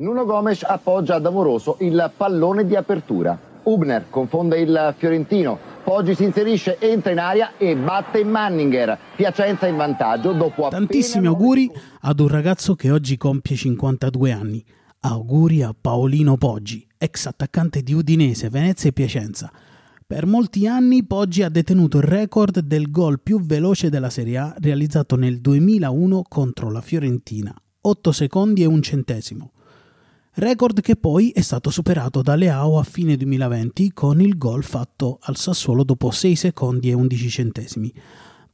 Nuno Gomes appoggia ad Amoroso il pallone di apertura. Ubner confonde il fiorentino. Poggi si inserisce, entra in aria e batte Manninger. Piacenza in vantaggio dopo Tantissimi auguri ad un ragazzo che oggi compie 52 anni. Auguri a Paolino Poggi, ex attaccante di Udinese, Venezia e Piacenza. Per molti anni Poggi ha detenuto il record del gol più veloce della Serie A realizzato nel 2001 contro la Fiorentina, 8 secondi e un centesimo record che poi è stato superato da Leao a fine 2020 con il gol fatto al Sassuolo dopo 6 secondi e 11 centesimi.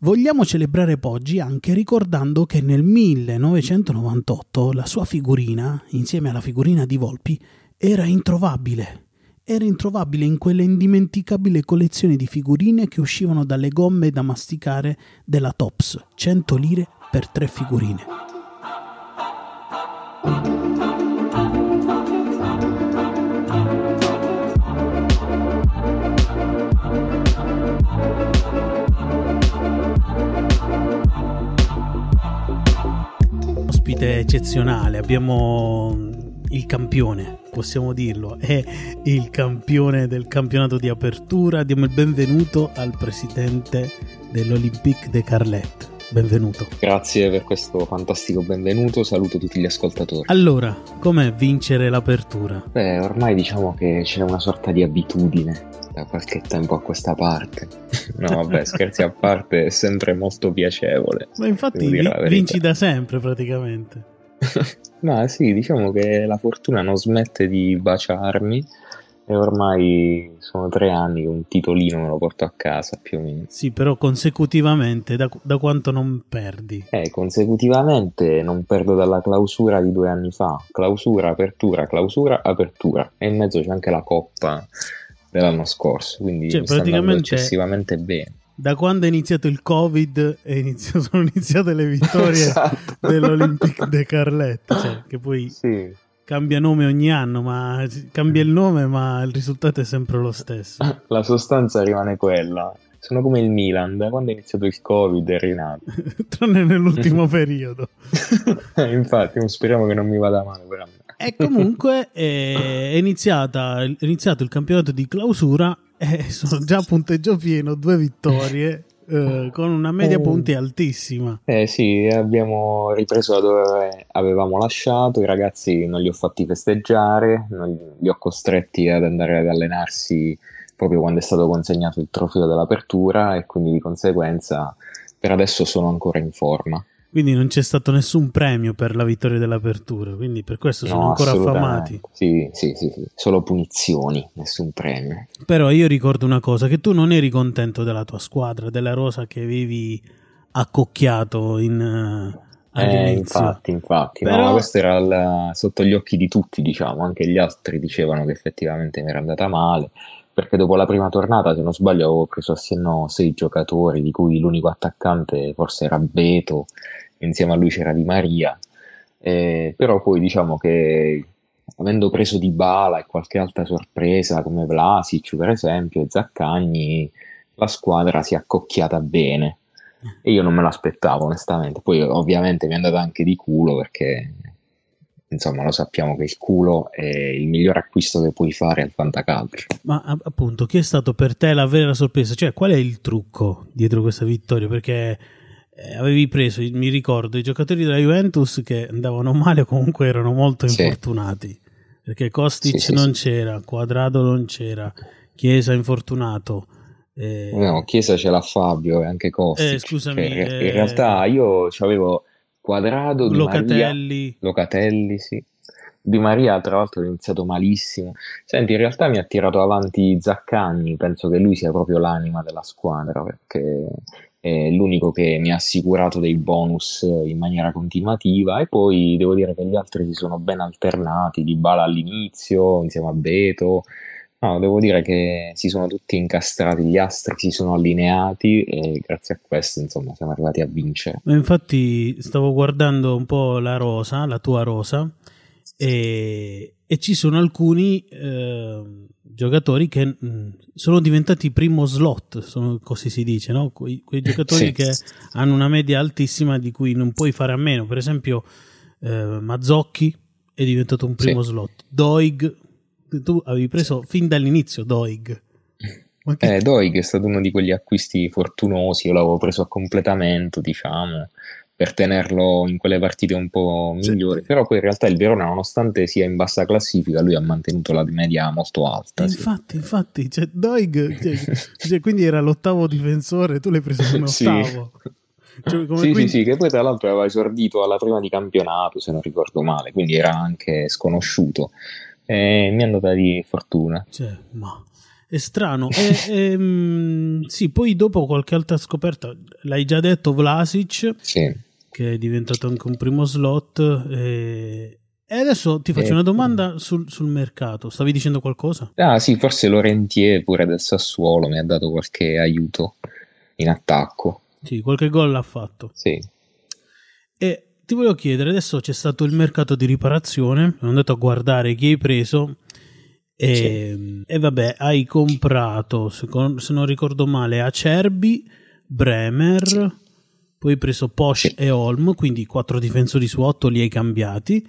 Vogliamo celebrare Poggi anche ricordando che nel 1998 la sua figurina, insieme alla figurina di Volpi, era introvabile. Era introvabile in quelle indimenticabili collezioni di figurine che uscivano dalle gomme da masticare della Tops, 100 lire per tre figurine. Ospite eccezionale, abbiamo il campione, possiamo dirlo, è il campione del campionato di apertura. Diamo il benvenuto al presidente dell'Olympique de Carlet. Benvenuto. Grazie per questo fantastico benvenuto, saluto tutti gli ascoltatori. Allora, com'è vincere l'apertura? Beh, ormai diciamo che c'è una sorta di abitudine da qualche tempo a questa parte. No, vabbè, scherzi a parte, è sempre molto piacevole. Ma infatti vinci da sempre praticamente. Ma sì, diciamo che la fortuna non smette di baciarmi e ormai sono tre anni che un titolino me lo porto a casa più o meno. Sì, però consecutivamente da, da, quanto non perdi? Eh, consecutivamente non perdo dalla clausura di due anni fa. Clausura, apertura, clausura, apertura. E in mezzo c'è anche la coppa dell'anno scorso, quindi cioè, praticamente eccessivamente bene. Da quando è iniziato il Covid inizio, sono iniziate le vittorie esatto. dell'Olympique de Carlet, cioè, che poi sì. cambia nome ogni anno, ma cambia il nome, ma il risultato è sempre lo stesso. La sostanza rimane quella. Sono come il Milan, da quando è iniziato il Covid è rinato. Tranne nell'ultimo periodo. Infatti, speriamo che non mi vada male per me. E comunque è, iniziata, è iniziato il campionato di clausura e sono già a punteggio pieno, due vittorie. Eh, con una media oh. punti altissima. Eh sì, abbiamo ripreso da dove avevamo lasciato, i ragazzi non li ho fatti festeggiare, non li ho costretti ad andare ad allenarsi proprio quando è stato consegnato il trofeo dell'apertura e quindi di conseguenza per adesso sono ancora in forma. Quindi non c'è stato nessun premio per la vittoria dell'apertura, quindi per questo sono no, ancora affamati. Sì, sì, sì, sì, solo punizioni, nessun premio. Però io ricordo una cosa, che tu non eri contento della tua squadra, della rosa che avevi accocchiato in... Uh, eh, infatti, infatti, Però... no, questo era il, sotto gli occhi di tutti, diciamo, anche gli altri dicevano che effettivamente mi era andata male, perché dopo la prima tornata, se non sbaglio, avevo preso a senno sei giocatori, di cui l'unico attaccante forse era Beto, insieme a lui c'era Di Maria, eh, però poi diciamo che avendo preso Di Bala e qualche altra sorpresa come Vlasic per esempio e Zaccagni, la squadra si è accocchiata bene e io non me l'aspettavo onestamente, poi ovviamente mi è andata anche di culo perché insomma lo sappiamo che il culo è il miglior acquisto che puoi fare al fantacalcio. Ma appunto, chi è stato per te la vera sorpresa? Cioè, qual è il trucco dietro questa vittoria? Perché eh, avevi preso, mi ricordo, i giocatori della Juventus che andavano male o comunque erano molto infortunati. Sì. Perché Kostic sì, sì, non c'era, Quadrado non c'era, Chiesa infortunato. Eh... No, Chiesa ce l'ha Fabio e anche Kostic. Eh, scusami. Cioè, in eh, realtà io avevo Quadrado, Di Locatelli. Maria, Locatelli, sì. Di Maria, tra l'altro, è iniziato malissimo. Senti, in realtà mi ha tirato avanti Zaccagni. Penso che lui sia proprio l'anima della squadra perché è l'unico che mi ha assicurato dei bonus in maniera continuativa e poi devo dire che gli altri si sono ben alternati, di Bala all'inizio insieme a Beto, no, devo dire che si sono tutti incastrati, gli astri si sono allineati e grazie a questo insomma siamo arrivati a vincere. Infatti stavo guardando un po' la rosa, la tua rosa e, e ci sono alcuni... Eh giocatori che mm, sono diventati primo slot, sono, così si dice, no? quei, quei giocatori sì. che hanno una media altissima di cui non puoi fare a meno. Per esempio, eh, Mazzocchi è diventato un primo sì. slot. Doig, tu avevi preso fin dall'inizio Doig. Eh, Doig è stato uno di quegli acquisti fortunosi, io l'avevo preso a completamento, diciamo, per tenerlo in quelle partite un po' migliori, sì. però poi in realtà il Verona, nonostante sia in bassa classifica, lui ha mantenuto la media molto alta. Infatti, sì. infatti, cioè, Doig, cioè, cioè, quindi era l'ottavo difensore, tu l'hai preso come ottavo. Sì. Cioè, sì, quindi... sì, sì, che poi tra l'altro aveva esordito alla prima di campionato, se non ricordo male, quindi era anche sconosciuto. E mi è andata di fortuna. Cioè, ma è strano. e, e, mh, sì, poi dopo qualche altra scoperta, l'hai già detto, Vlasic, sì. Che è diventato anche un primo slot. E, e adesso ti faccio e... una domanda sul, sul, mercato. Stavi dicendo qualcosa? Ah, sì, forse Lorentier pure del Sassuolo mi ha dato qualche aiuto in attacco. Sì, qualche gol l'ha fatto. Sì. E ti volevo chiedere, adesso c'è stato il mercato di riparazione, sono andato a guardare chi hai preso e, sì. e vabbè, hai comprato, se, se, non ricordo male, Acerbi, Bremer, sì. Poi hai preso Posh sì. e Holm, quindi quattro difensori su otto li hai cambiati,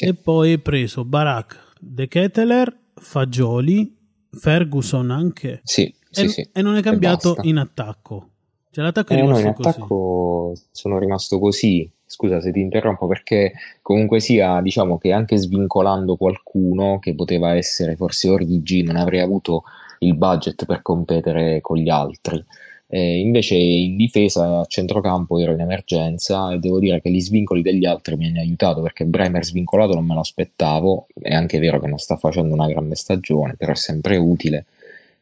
e poi hai preso Barak, De Ketteler, Fagioli, Ferguson anche. Sì, e, e non è cambiato in attacco. Cioè l'attacco è eh, rimasto no, in attacco sono rimasto così. Scusa se ti interrompo perché comunque sia, diciamo che anche svincolando qualcuno che poteva essere forse Origi non avrei avuto il budget per competere con gli altri. Eh, invece in difesa a centrocampo ero in emergenza e devo dire che gli svincoli degli altri mi hanno aiutato perché Bremer svincolato non me lo aspettavo, è anche vero che non sta facendo una grande stagione, però è sempre utile.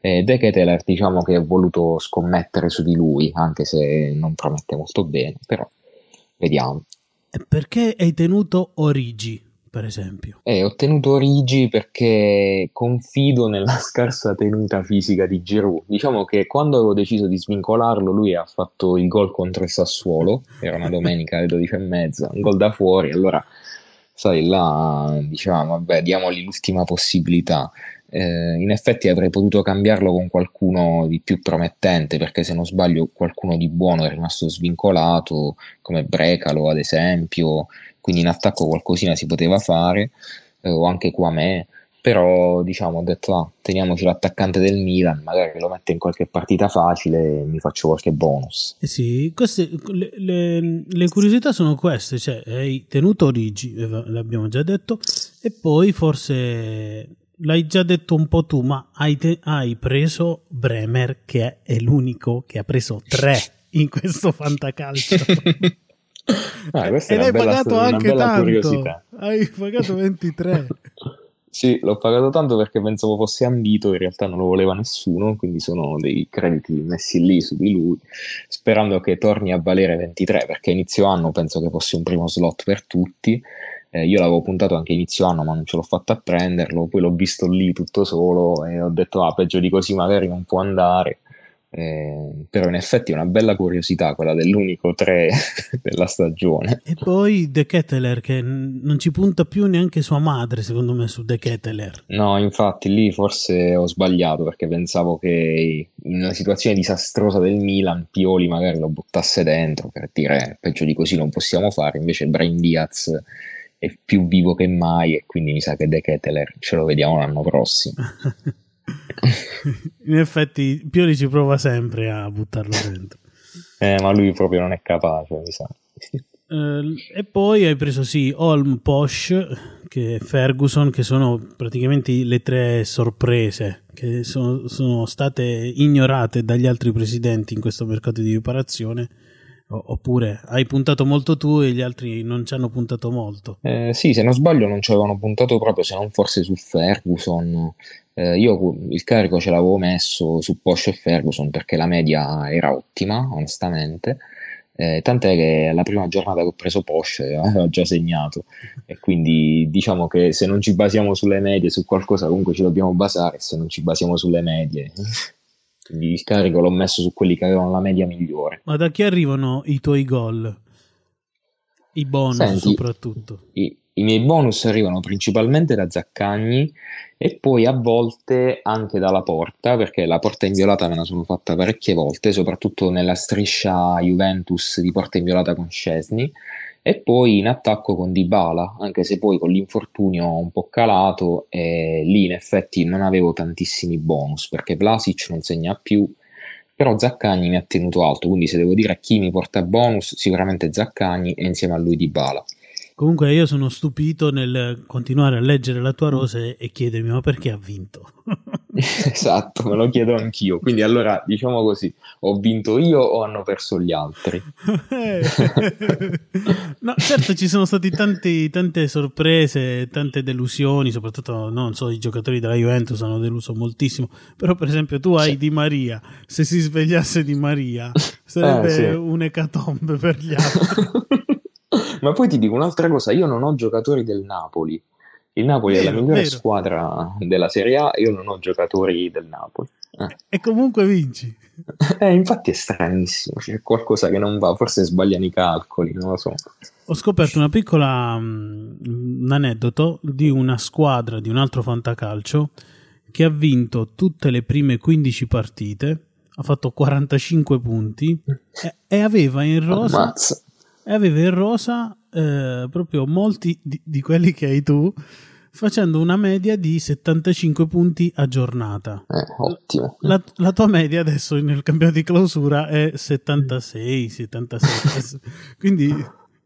Eh, De Keteler diciamo che ho voluto scommettere su di lui, anche se non promette molto bene, però vediamo. Perché hai tenuto Origi, per esempio? Eh, ho tenuto Origi perché confido nella scarsa tenuta fisica di Giroud. Diciamo che quando avevo deciso di svincolarlo, lui ha fatto il gol contro il Sassuolo, era una domenica alle 12 e mezza, un gol da fuori, allora sai là diciamo vabbè diamogli l'ultima possibilità eh, in effetti avrei potuto cambiarlo con qualcuno di più promettente perché se non sbaglio qualcuno di buono è rimasto svincolato come Brecalo ad esempio quindi in attacco qualcosina si poteva fare eh, o anche qua me però diciamo ho detto ah, teniamoci l'attaccante del Milan magari lo metto in qualche partita facile e mi faccio qualche bonus eh sì queste, le, le, le, curiosità sono queste cioè hai tenuto Origi l'abbiamo già detto e poi forse l'hai già detto un po' tu, ma hai, te- hai preso Bremer, che è l'unico che ha preso tre in questo fantacalcio. Ah, e l'hai pagato anche tanto. Curiosità. Hai pagato 23. sì, l'ho pagato tanto perché pensavo fosse ambito, in realtà non lo voleva nessuno, quindi sono dei crediti messi lì su di lui, sperando che torni a valere 23, perché inizio anno penso che fosse un primo slot per tutti eh, io l'avevo puntato anche inizio anno, ma non ce l'ho fatta a prenderlo. Poi l'ho visto lì tutto solo e ho detto: Ah, peggio di così magari non può andare. Eh, però in effetti è una bella curiosità quella dell'unico 3 della stagione. E poi De Ketteler che non ci punta più neanche sua madre secondo me su De Ketteler. No, infatti lì forse ho sbagliato perché pensavo che in una situazione disastrosa del Milan Pioli magari lo buttasse dentro per dire peggio di così non possiamo fare, invece Brain Diaz è più vivo che mai e quindi mi sa che De Keteler ce lo vediamo l'anno prossimo. In effetti Pioli ci prova sempre a buttarlo dentro. Eh, ma lui proprio non è capace, mi sa. Uh, e poi hai preso sì Holm, Posh che Ferguson che sono praticamente le tre sorprese che sono, sono state ignorate dagli altri presidenti in questo mercato di riparazione Oppure hai puntato molto tu e gli altri non ci hanno puntato molto? Eh, sì, se non sbaglio non ci avevano puntato proprio, se non forse su Ferguson. Eh, io il carico ce l'avevo messo su Porsche e Ferguson perché la media era ottima, onestamente. Eh, tant'è che la prima giornata che ho preso Porsche aveva già segnato e quindi diciamo che se non ci basiamo sulle medie su qualcosa comunque ci dobbiamo basare se non ci basiamo sulle medie quindi il carico l'ho messo su quelli che avevano la media migliore. Ma da chi arrivano i tuoi gol? I bonus Senti, soprattutto. I, I, miei bonus arrivano principalmente da Zaccagni e poi a volte anche dalla porta, perché la porta inviolata me la sono fatta parecchie volte, soprattutto nella striscia Juventus di porta inviolata con Scesni e poi in attacco con Dybala, anche se poi con l'infortunio un po' calato, e lì in effetti non avevo tantissimi bonus perché Vlasic non segna più, però Zaccagni mi ha tenuto alto, quindi se devo dire a chi mi porta bonus, sicuramente Zaccagni e insieme a lui Dybala. Comunque io sono stupito nel continuare a leggere la tua rose e chiedermi ma perché ha vinto? esatto, me lo chiedo anch'io. Quindi allora diciamo così, ho vinto io o hanno perso gli altri? no, certo ci sono state tante sorprese, tante delusioni, soprattutto non so, i giocatori della Juventus hanno deluso moltissimo, però per esempio tu hai sì. Di Maria, se si svegliasse Di Maria sarebbe eh, sì. un'ecatombe per gli altri. Ma poi ti dico un'altra cosa, io non ho giocatori del Napoli. Il Napoli vero, è la migliore vero. squadra della Serie A io non ho giocatori del Napoli. Eh. E comunque vinci. Eh, infatti è stranissimo, c'è qualcosa che non va, forse sbagliano i calcoli, non lo so. Ho scoperto una piccola um, un aneddoto di una squadra di un altro fantacalcio che ha vinto tutte le prime 15 partite, ha fatto 45 punti e, e aveva in rosa Ammazza e aveva in rosa eh, proprio molti di, di, quelli che hai tu facendo una media di 75 punti a giornata. Eh, ottimo. La, la, tua media adesso nel campionato di clausura è 76, 77. Quindi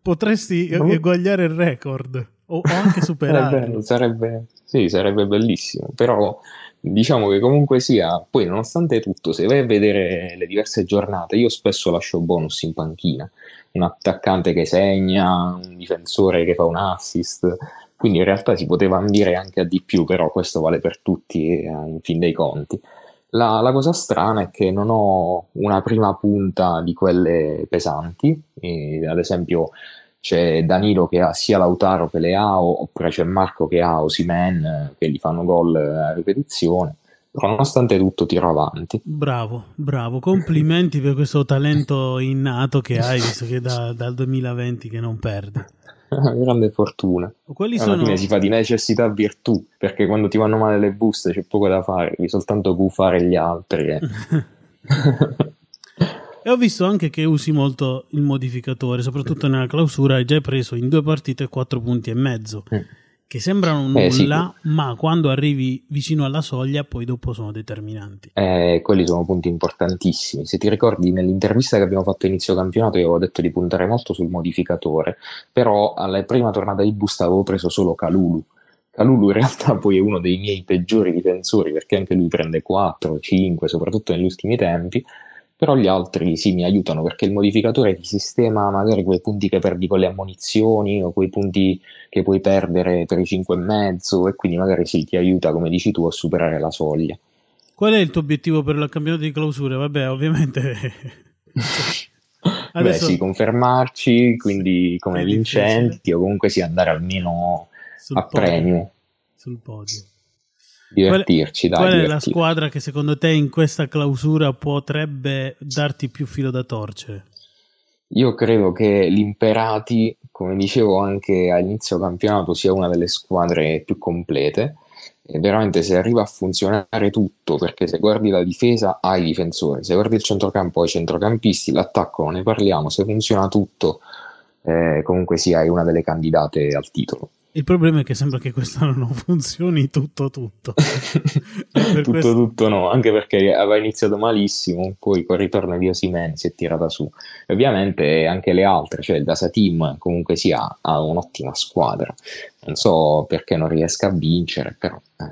potresti no. eguagliare il record o, o anche superarlo. sarebbe, sì, sarebbe bellissimo, però diciamo che comunque sia, poi nonostante tutto, se vai a vedere le diverse giornate, io spesso lascio bonus in panchina. Un attaccante che segna, un difensore che fa un assist, quindi in realtà si poteva ambire anche a di più, però questo vale per tutti eh, in fin dei conti. La, la, cosa strana è che non ho una prima punta di quelle pesanti, e, ad esempio c'è Danilo che ha sia Lautaro che Leao, oppure c'è Marco che ha Osimen eh, che gli fanno gol a ripetizione però nonostante tutto tiro avanti. Bravo, bravo, complimenti per questo talento innato che hai, visto che da, dal 2020 che non perdi. Grande fortuna. Quelli Alla sono... fine si fa di necessità virtù, perché quando ti vanno male le buste c'è poco da fare, devi soltanto gufare gli altri. Eh. e ho visto anche che usi molto il modificatore, soprattutto nella clausura hai già preso in due partite 4 punti e mezzo. Mm che sembrano nulla, eh, sì. ma quando arrivi vicino alla soglia poi dopo sono determinanti. Eh, quelli sono punti importantissimi. Se ti ricordi, nell'intervista che abbiamo fatto inizio campionato, io avevo detto di puntare molto sul modificatore, però alla prima tornata di busta avevo preso solo Calulu. Calulu in realtà poi è uno dei miei peggiori difensori perché anche lui prende 4, 5, soprattutto negli ultimi tempi, però gli altri sì mi aiutano perché il modificatore ti sistema magari quei punti che perdi con le ammonizioni o quei punti che puoi perdere per i 5,5 e quindi magari sì ti aiuta come dici tu a superare la soglia. Qual è il tuo obiettivo per il campionato di clausura? Vabbè, ovviamente Adesso... Beh sì, confermarci, quindi come vincenti o comunque sì andare almeno sul a podio. premio. Sul podio divertirci. Qual, dai, qual è la squadra che secondo te in questa clausura potrebbe darti più filo da torcere? Io credo che l'Imperati, come dicevo anche all'inizio campionato, sia una delle squadre più complete. E veramente se arriva a funzionare tutto, perché se guardi la difesa hai i difensori, se guardi il centrocampo hai i centrocampisti, l'attacco non ne parliamo, se funziona tutto eh, comunque sia sì, una delle candidate al titolo. Il problema è che sembra che quest'anno non funzioni tutto tutto. tutto questo... tutto no, anche perché aveva iniziato malissimo, poi col ritorno di Osimen si è tirata su. E ovviamente anche le altre, cioè il Dasa Team comunque sia ha un'ottima squadra. Non so perché non riesca a vincere, però eh,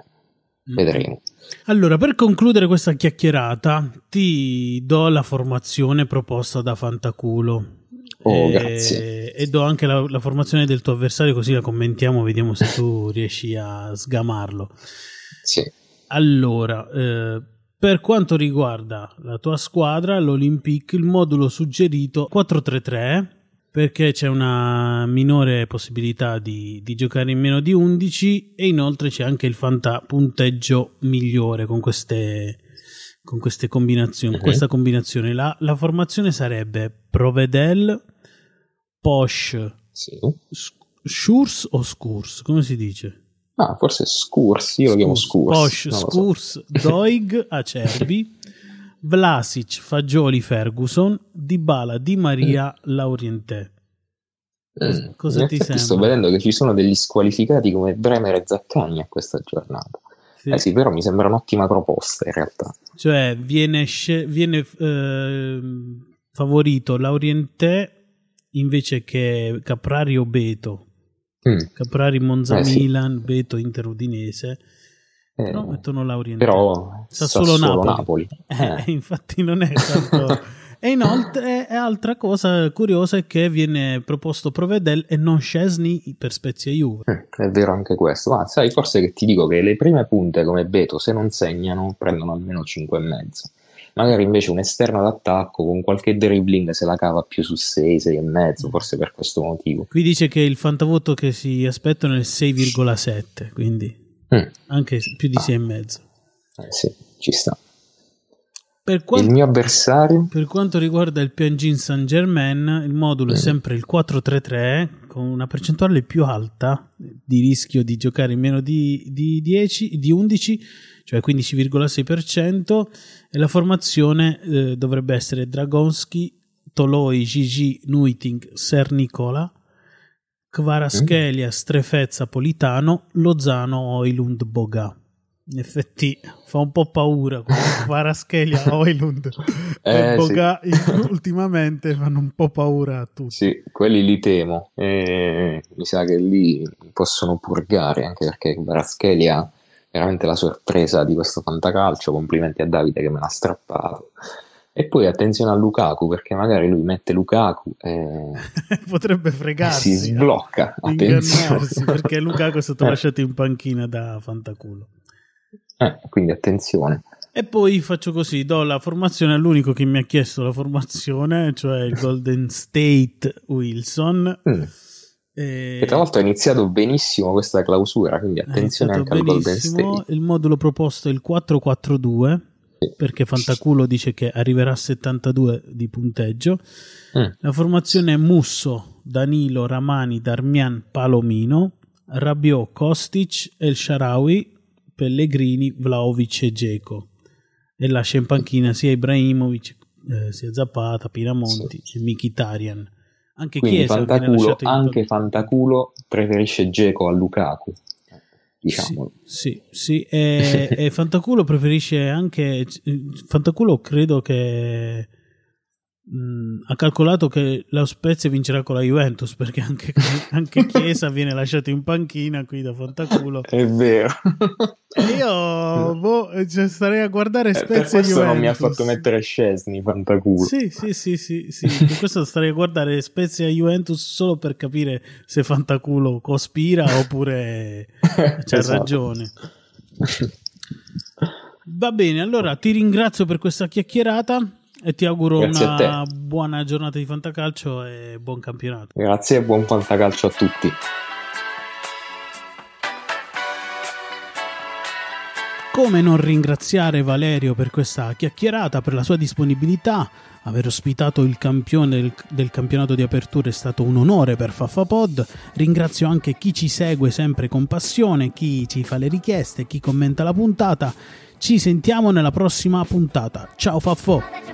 mm. vedremo. Allora, per concludere questa chiacchierata, ti do la formazione proposta da Fantaculo. Oh, e, e, do anche la, la, formazione del tuo avversario così la commentiamo, vediamo se tu riesci a sgamarlo. Sì. Allora, eh, per quanto riguarda la tua squadra, l'Olympique, il modulo suggerito 4-3-3 perché c'è una minore possibilità di, di, giocare in meno di 11 e inoltre c'è anche il fanta punteggio migliore con queste, con queste combinazioni. Uh-huh. Questa combinazione. La, la formazione sarebbe Provedel Posh, sì. Schurs o Scurs? Come si dice? Ah, forse Scurs, io lo chiamo Scurs. Posh, Scurs, so. Doig, Acerbi, Vlasic, Fagioli, Ferguson, Dybala, Di Maria, mm. Laurientè. Mm. Cosa ti sembra? Sto vedendo che ci sono degli squalificati come Bremer e Zaccagni a questa giornata. Sì. Eh sì, però mi sembra un'ottima proposta in realtà. Cioè, viene, sce- viene eh, favorito Laurientè invece che Caprari o Beto. Mm. Caprari Monza eh, Milan, sì. Beto Inter Udinese. Eh, però mettono Laurientè. Però sa solo, solo Napoli. Napoli. Eh, eh. infatti non è tanto... E inoltre, altra cosa curiosa è che viene proposto Provedel e non Scesni per Spezia Juve. Eh, è vero anche questo, ma sai, forse che ti dico che le prime punte come Beto, se non segnano, prendono almeno 5,5. Magari invece un esterno d'attacco con qualche dribbling se la cava più su 6, 6,5, forse per questo motivo. Qui dice che il fantavoto che si aspettano è il 6,7, quindi mm. anche più di ah. 6,5. Eh sì, ci sta. Per quanto, il mio avversario? Per quanto riguarda il Piangin Saint Germain, il modulo mm. è sempre il 4-3-3 con una percentuale più alta di rischio di giocare in meno di, di, 10, di 11, cioè 15,6%, e la formazione eh, dovrebbe essere Dragonski, Toloi, Gigi, Nuiting, Ser Nicola, Kvaraschelia, mm. Strefezza, Politano, Lozano, Oilund, Boga. In effetti fa un po' paura Varaschelia, Oilund e eh, Boga sì. ultimamente fanno un po' paura a tutti. Sì, quelli li temo. E mi sa che lì possono purgare anche perché Varaschelia è veramente la sorpresa di questo fantacalcio. Complimenti a Davide che me l'ha strappato. E poi attenzione a Lukaku perché magari lui mette Lukaku e potrebbe fregarsi. Si sblocca. Ingannarsi perché Lukaku è stato eh. lasciato in panchina da Fantaculo. Eh, quindi attenzione. E poi faccio così, do la formazione all'unico che mi ha chiesto la formazione, cioè il Golden State Wilson. Mm. E... tra l'altro ha iniziato benissimo questa clausura, quindi attenzione anche benissimo. al Golden State. Il modulo proposto è il 4-4-2, sì. perché Fantaculo dice che arriverà a 72 di punteggio. Mm. La formazione è Musso, Danilo, Ramani, Darmian, Palomino, Rabiot, Kostic, El Sharawi, Pellegrini, Vlaovic e Geco e lascia in panchina sia Ibrahimovic eh, sia Zapata, Pinamonti sì. e Mkhitaryan anche Quindi Chiesa Fantaculo, anche Fantaculo preferisce Geco a Lukaku diciamo sì, sì, sì. E, e Fantaculo preferisce anche Fantaculo credo che Mm, ha calcolato che la Spezia vincerà con la Juventus perché anche, anche Chiesa viene lasciato in panchina qui da Fantaculo. È vero. E io boh, cioè, starei a guardare Spezia eh, per questo non mi ha fatto mettere Scesni Fantaculo. Sì, sì, sì, sì, sì. per questo starei a guardare Spezia Juventus solo per capire se Fantaculo cospira oppure c'ha esatto. ragione. Va bene, allora ti ringrazio per questa chiacchierata. E ti auguro Grazie una buona giornata di fantacalcio e buon campionato. Grazie e buon fantacalcio a tutti. Come non ringraziare Valerio per questa chiacchierata, per la sua disponibilità, aver ospitato il campione del, del, campionato di apertura è stato un onore per FaffaPod. Ringrazio anche chi ci segue sempre con passione, chi ci fa le richieste, chi commenta la puntata. Ci sentiamo nella prossima puntata. Ciao Faffo!